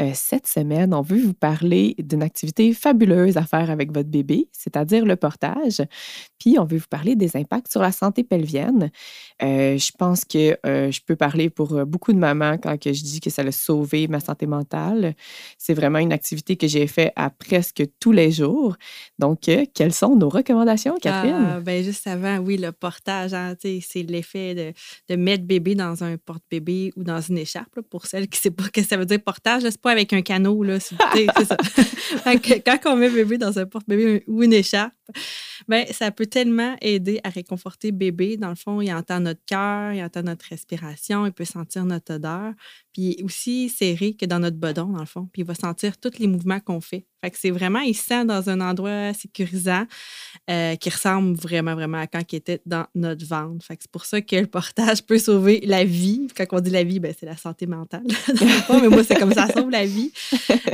Euh, cette semaine, on veut vous parler d'une activité fabuleuse à faire avec votre bébé, c'est-à-dire le portage. Puis, on veut vous parler des impacts sur la santé pelvienne. Euh, je pense que euh, je peux parler pour beaucoup de mamans quand que je dis que ça a sauvé ma santé mentale. C'est vraiment une activité que j'ai fait à presque tous les jours. Donc, quelles sont nos recommandations, Catherine? Ah, ben, juste avant, oui, le portage, hein, c'est l'effet de, de, mettre bébé dans un porte-bébé ou dans une écharpe. pour celles qui ne savent pas ce que ça veut dire portage, avec un canot, là. C'est ça. quand on met bébé dans un porte-bébé ou une écharpe, ben, ça peut tellement aider à réconforter bébé. Dans le fond, il entend notre cœur, il entend notre respiration, il peut sentir notre odeur. Puis aussi serré que dans notre bedon, dans le fond. Puis il va sentir tous les mouvements qu'on fait. Fait que c'est vraiment, il sent dans un endroit sécurisant euh, qui ressemble vraiment, vraiment à quand il était dans notre ventre. Fait que c'est pour ça que le portage peut sauver la vie. Quand on dit la vie, ben, c'est la santé mentale. mais moi, c'est comme ça, sauve la vie.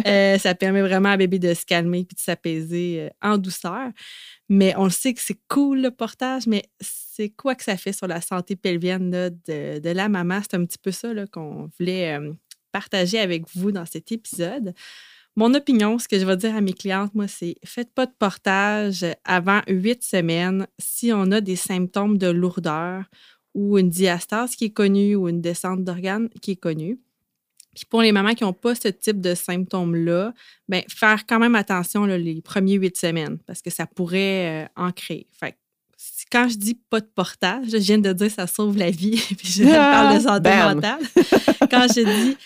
Euh, ça permet vraiment à bébé de se calmer puis de s'apaiser euh, en douceur. Mais on sait que c'est cool le portage, mais c'est quoi que ça fait sur la santé pelvienne de, la maman? C'est un petit peu ça qu'on voulait partager avec vous dans cet épisode. Mon opinion, ce que je vais dire à mes clientes, moi, c'est faites pas de portage avant huit semaines si on a des symptômes de lourdeur ou une diastase qui est connue ou une descente d'organes qui est connue. Puis pour les mamans qui n'ont pas ce type de symptômes-là, bien, faire quand même attention les premiers huit semaines parce que ça pourrait euh, en créer. Fait quand je dis pas de portage, je viens de dire ça sauve la vie, puis je parle de santé mentale. quand je dis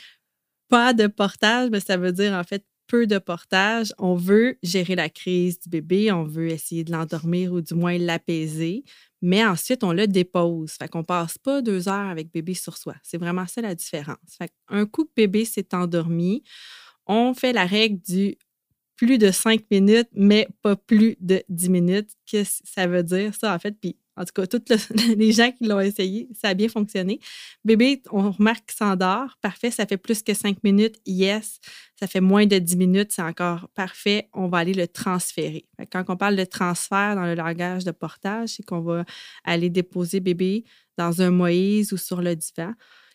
pas de portage, bien, ça veut dire en fait peu de portage. On veut gérer la crise du bébé, on veut essayer de l'endormir ou du moins l'apaiser mais ensuite, on le dépose. Fait qu'on passe pas deux heures avec bébé sur soi. C'est vraiment ça la différence. Fait un coup que bébé s'est endormi, on fait la règle du plus de cinq minutes, mais pas plus de dix minutes. Qu'est-ce que ça veut dire, ça, en fait? En tout cas, tous les gens qui l'ont essayé, ça a bien fonctionné. Bébé, on remarque qu'il s'endort. Parfait, ça fait plus que cinq minutes. Yes. Ça fait moins de dix minutes. C'est encore parfait. On va aller le transférer. Quand on parle de transfert dans le langage de portage, c'est qu'on va aller déposer bébé dans un Moïse ou sur le divan,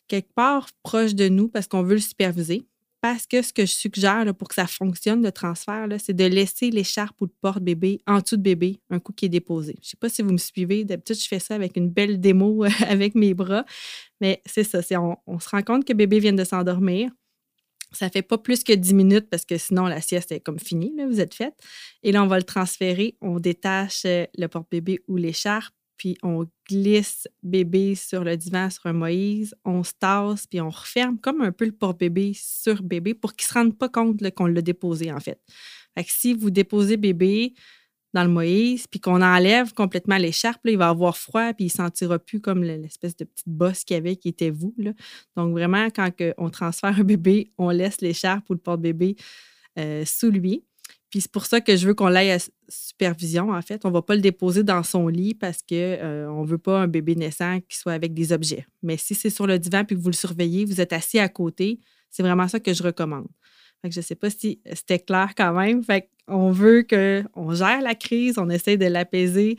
quelque part proche de nous parce qu'on veut le superviser. Parce que ce que je suggère pour que ça fonctionne, le transfert, c'est de laisser l'écharpe ou le porte-bébé en dessous de bébé un coup qui est déposé. Je ne sais pas si vous me suivez. D'habitude, je fais ça avec une belle démo avec mes bras. Mais c'est ça. On, on se rend compte que bébé vient de s'endormir. Ça fait pas plus que 10 minutes parce que sinon, la sieste est comme finie, vous êtes faite. Et là, on va le transférer. On détache euh, le porte-bébé ou l'écharpe puis on glisse bébé sur le divan sur un Moïse, on se tasse, puis on referme comme un peu le porte-bébé sur bébé pour qu'il ne se rende pas compte qu'on l'a déposé, en fait. Fait que si vous déposez bébé dans le Moïse, puis qu'on enlève complètement l'écharpe, il va avoir froid, puis il ne sentira plus comme l'espèce de petite bosse qu'il y avait qui était vous. Donc, vraiment, quand on transfère un bébé, on laisse l'écharpe ou le porte-bébé euh, sous lui. Puis c'est pour ça que je veux qu'on l'aille à supervision, en fait. On ne va pas le déposer dans son lit parce qu'on euh, ne veut pas un bébé naissant qui soit avec des objets. Mais si c'est sur le divan puis que vous le surveillez, vous êtes assis à côté, c'est vraiment ça que je recommande. Fait je ne sais pas si c'était clair quand même. On veut qu'on gère la crise, on essaie de l'apaiser,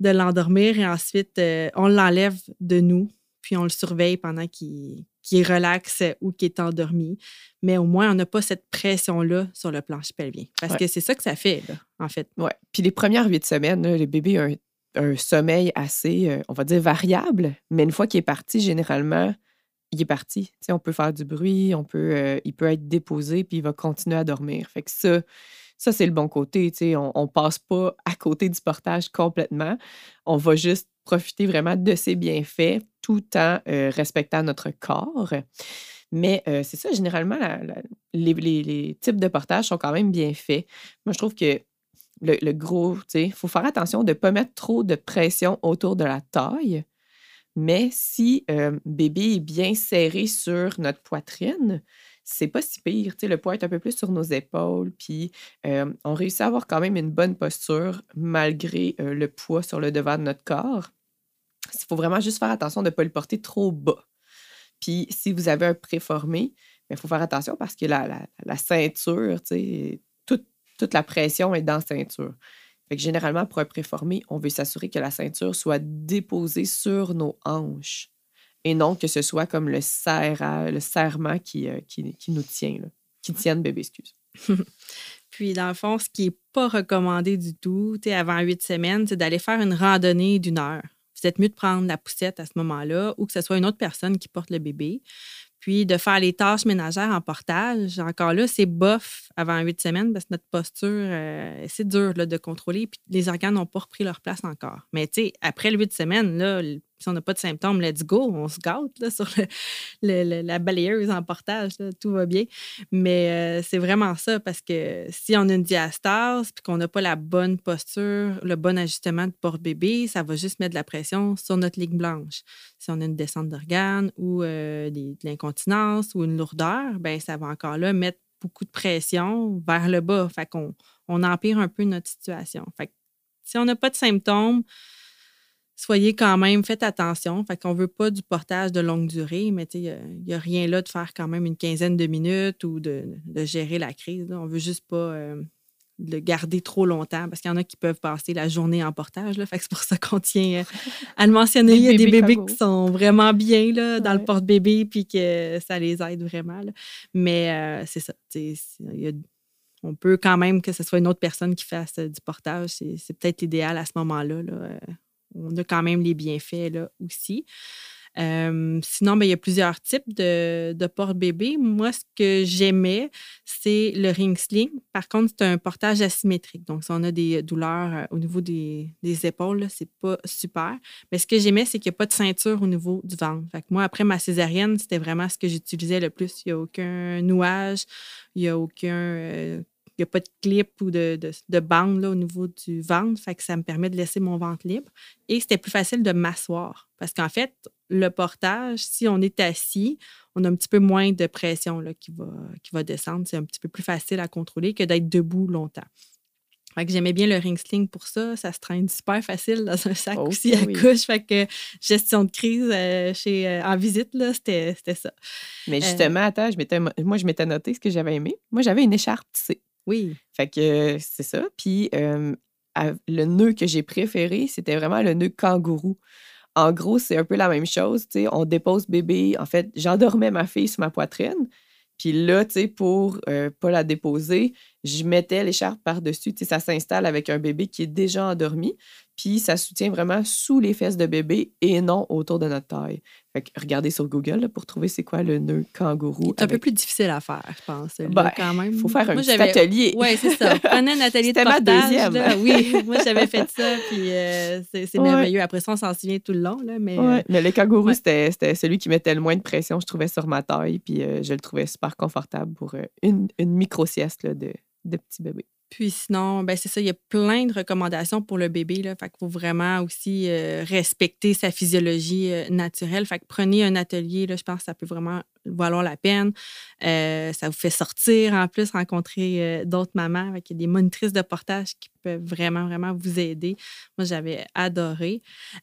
de l'endormir et ensuite euh, on l'enlève de nous, puis on le surveille pendant qu'il qui est relax ou qui est endormi. Mais au moins, on n'a pas cette pression-là sur le plancher pelvien. Parce que c'est ça que ça fait, en fait. Oui. Puis les premières huit semaines, le bébé a un, sommeil assez, euh, on va dire, variable. Mais une fois qu'il est parti, généralement, il est parti. on peut faire du bruit, on peut, euh, il peut être déposé, puis il va continuer à dormir. Fait que ça, ça c'est le bon côté. On ne passe pas à côté du portage complètement. On va juste profiter vraiment de ses bienfaits tout en euh, respectant notre corps. Mais euh, c'est ça, généralement, les, types de portage sont quand même bien faits. Moi, je trouve que le, gros, tu sais, il faut faire attention de ne pas mettre trop de pression autour de la taille. Mais si euh, bébé est bien serré sur notre poitrine, c'est pas si pire. le poids est un peu plus sur nos épaules, puis on réussit à avoir quand même une bonne posture malgré le poids sur le devant de notre corps. Il faut vraiment juste faire attention de ne pas le porter trop bas. Puis si vous avez un préformé, il ben, faut faire attention parce que la, la, ceinture, toute, toute la pression est dans la ceinture. Fait généralement, pour un préformé, on veut s'assurer que la ceinture soit déposée sur nos hanches et non que ce soit comme le, serre, le serrement qui, euh, qui, qui, nous tient, qui tienne le bébé, excuse. Puis, dans le fond, ce qui n'est pas recommandé du tout, avant huit semaines, c'est d'aller faire une randonnée d'une heure. Vous êtes mieux de prendre la poussette à ce moment-là ou que ce soit une autre personne qui porte le bébé. Puis de faire les tâches ménagères en portage, encore là, c'est bof avant huit semaines parce que notre posture, euh, c'est dur là, de contrôler. Puis les organes n'ont pas repris leur place encore. Mais tu sais, après huit semaines, là, si on n'a pas de symptômes, let's go, on se gâte sur la balayeuse en portage, tout va bien. Mais euh, c'est vraiment ça parce que si on a une diastase puis qu'on n'a pas la bonne posture, le bon ajustement de porte-bébé, ça va juste mettre de la pression sur notre ligne blanche. Si on a une descente d'organes ou euh, de l'incontinence ou une lourdeur, ben ça va encore là mettre beaucoup de pression vers le bas. Fait qu'on on empire un peu notre situation. Fait si on n'a pas de symptômes, soyez quand même, faites attention. Fait qu'on veut pas du portage de longue durée, mais il n'y a, rien là de faire quand même une quinzaine de minutes ou de, gérer la crise. On veut juste pas euh, le garder trop longtemps parce qu'il y en a qui peuvent passer la journée en portage. Là. Fait que c'est pour ça qu'on tient euh, à le mentionner. Il y a des bébés qui sont vraiment bien là, dans le porte-bébé puis que ça les aide vraiment. Mais euh, c'est ça. on peut quand même que ce soit une autre personne qui fasse du portage. C'est peut-être idéal à ce moment-là. Là on a quand même les bienfaits là aussi. sinon, ben, il y a plusieurs types de, de porte-bébé. Moi, ce que j'aimais, c'est le ring sling. Par contre, c'est un portage asymétrique. Donc, si on a des douleurs euh, au niveau des, épaules, c'est pas super. Mais ce que j'aimais, c'est qu'il n'y a pas de ceinture au niveau du ventre. Moi, après ma césarienne, c'était vraiment ce que j'utilisais le plus. Il n'y a aucun nouage, il n'y a aucun euh, n'y a pas de clip ou de, de, bande là, au niveau du ventre. Fait que ça me permet de laisser mon ventre libre. Et c'était plus facile de m'asseoir. Parce qu'en fait, le portage, si on est assis, on a un petit peu moins de pression là, qui, va, qui va descendre. C'est un petit peu plus facile à contrôler que d'être debout longtemps. Fait que j'aimais bien le ring sling pour ça. Ça se traîne super facile dans un sac aussi à couche. Fait que gestion de crise euh, chez, euh, en visite, là, c'était, ça. Mais euh, justement, attends, moi, je m'étais noté ce que j'avais aimé. Moi, j'avais une écharpe tissée. Oui. Fait que c'est ça. Puis le nœud que j'ai préféré, c'était vraiment le nœud kangourou. En gros, c'est un peu la même chose. On dépose bébé. En fait, j'endormais ma fille sur ma poitrine. Puis là, tu sais, pour ne pas la déposer, je mettais l'écharpe par-dessus. Tu sais, ça s'installe avec un bébé qui est déjà endormi. Puis ça soutient vraiment sous les fesses de bébé et non autour de notre taille. Fait que regardez sur Google pour trouver c'est quoi le nœud kangourou. C'est un peu plus difficile à faire, je pense. Ben, quand même. faut faire un petit atelier. Oui, c'est ça. Prenez un atelier de portage. ma deuxième. Là. Oui, moi j'avais fait ça, puis euh, c'est merveilleux. Après ça, on s'en souvient tout le long. Là, mais, euh, mais le kangourou, c'était celui qui mettait le moins de pression, je trouvais, sur ma taille, puis euh, je le trouvais super confortable pour une, une micro-sieste de, de petit bébé. Puis sinon, ben c'est ça, il y a plein de recommandations pour le bébé. Là, fait qu'il faut vraiment aussi euh, respecter sa physiologie euh, naturelle. Fait que prenez un atelier, là, je pense que ça peut vraiment valoir la peine. Euh, ça vous fait sortir en plus, rencontrer d'autres mamans. Fait il y a des monitrices de portage qui peuvent vraiment, vraiment vous aider. Moi, j'avais adoré.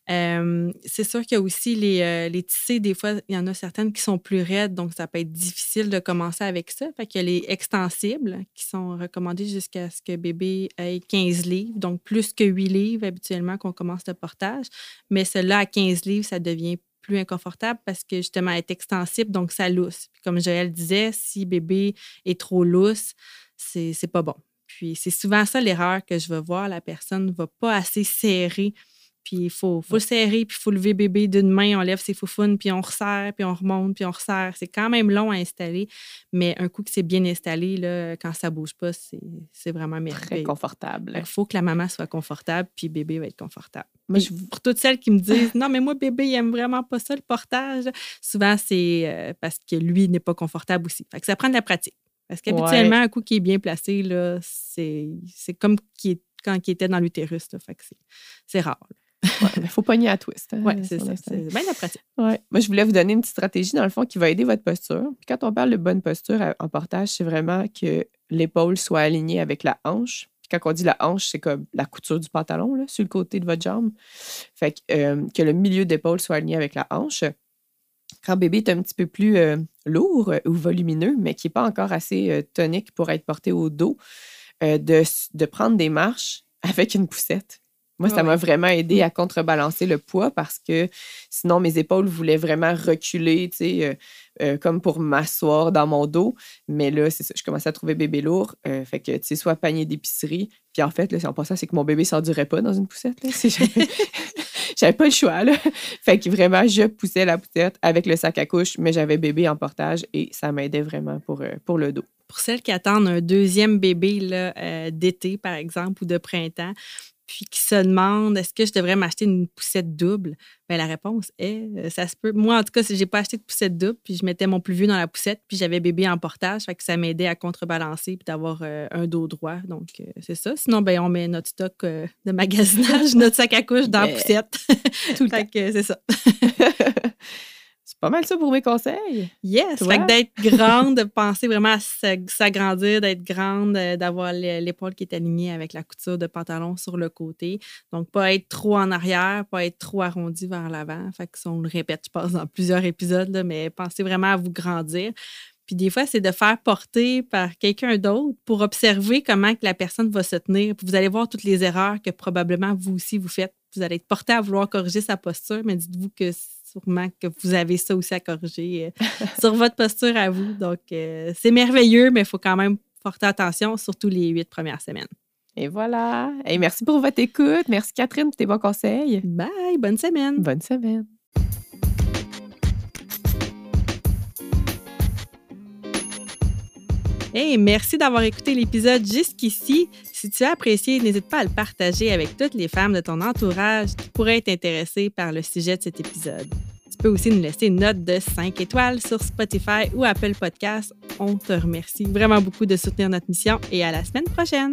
c'est sûr qu'il y a aussi les, les tissés. Des fois, il y en a certaines qui sont plus raides, donc ça peut être difficile de commencer avec ça. Fait qu'il y a les extensibles qui sont recommandés jusqu'à que bébé ait 15 livres, donc plus que 8 livres habituellement qu'on commence le portage. Mais cela à 15 livres, ça devient plus inconfortable parce que justement, elle est extensible, donc ça lousse. comme Joël disait, si bébé est trop lousse, c'est pas bon. Puis c'est souvent ça l'erreur que je veux voir. La personne ne va pas assez serrer puis il faut, faut serrer, puis il faut lever bébé d'une main, on lève ses foufounes, puis on resserre, puis on remonte, puis on resserre. C'est quand même long à installer, mais un coup que c'est bien installé, là, quand ça bouge pas, c'est vraiment merveilleux. Très confortable. Il faut que la maman soit confortable, puis bébé va être confortable. Moi, pour toutes celles qui me disent non, mais moi, bébé, il aime vraiment pas ça, le portage, souvent, c'est euh, parce que lui n'est pas confortable aussi. Fait que ça prend de la pratique. Parce qu'habituellement, un coup qui est bien placé, c'est comme qui est, quand il était dans l'utérus. Fait que c'est rare. Il faut pogner à twist. hein, Oui, c'est ça. C'est bien la pratique. Ouais. Moi, je voulais vous donner une petite stratégie, dans le fond, qui va aider votre posture. Puis quand on parle de bonne posture à- en portage, c'est vraiment que l'épaule soit alignée avec la hanche. Puis quand on dit la hanche, c'est comme la couture du pantalon, là, sur le côté de votre jambe. Fait que, euh, que le milieu d'épaule soit aligné avec la hanche. Quand bébé est un petit peu plus euh, lourd euh, ou volumineux, mais qui n'est pas encore assez euh, tonique pour être porté au dos, euh, de, de prendre des marches avec une poussette. Moi, ça m'a vraiment aidé à contrebalancer le poids parce que sinon, mes épaules voulaient vraiment reculer, tu sais, euh, euh, comme pour m'asseoir dans mon dos. Mais là, c'est ça, je commençais à trouver bébé lourd. euh, fait que, tu sais, soit panier d'épicerie. Puis en fait, là, en passant, c'est que mon bébé ne s'endurait pas dans une poussette. là. J'avais pas le choix, là. Fait que vraiment, je poussais la poussette avec le sac à couche, mais j'avais bébé en portage et ça m'aidait vraiment pour, pour le dos. Pour celles qui attendent un deuxième bébé là, euh, d'été, par exemple, ou de printemps, puis qui se demandent est-ce que je devrais m'acheter une poussette double, ben, la réponse est euh, ça se peut. Moi, en tout cas, j'ai pas acheté de poussette double, puis je mettais mon plus vieux dans la poussette, puis j'avais bébé en portage, fait que ça m'aidait à contrebalancer puis d'avoir euh, un dos droit. Donc, euh, c'est ça. Sinon, ben, on met notre stock euh, de magasinage, notre sac à couche dans la Yeah. poussette. Tout le fait c'est ça. c'est pas mal ça pour mes conseils. Yes! Toi? Fait que d'être grande, de penser vraiment à s'a- s'agrandir, d'être grande, euh, d'avoir l'é- l'épaule qui est alignée avec la couture de pantalon sur le côté. Donc, pas être trop en arrière, pas être trop arrondi vers l'avant. Fait que ça, on le répète, je pense, dans plusieurs épisodes, là, mais pensez vraiment à vous grandir. Puis des fois, c'est de faire porter par quelqu'un d'autre pour observer comment que la personne va se tenir. Puis vous allez voir toutes les erreurs que probablement vous aussi vous faites. Vous allez être porté à vouloir corriger sa posture, mais dites-vous que sûrement que vous avez ça aussi à corriger euh, sur votre posture à vous. Donc, euh, c'est merveilleux, mais il faut quand même porter attention, surtout les huit premières semaines. Et voilà. Et merci pour votre écoute. Merci Catherine pour tes bons conseils. Bye! Bonne semaine! Bonne semaine. Hey, merci d'avoir écouté l'épisode jusqu'ici. Si tu as apprécié, n'hésite pas à le partager avec toutes les femmes de ton entourage qui pourraient être intéressées par le sujet de cet épisode. Tu peux aussi nous laisser une note de 5 étoiles sur Spotify ou Apple Podcasts. On te remercie vraiment beaucoup de soutenir notre mission et à la semaine prochaine.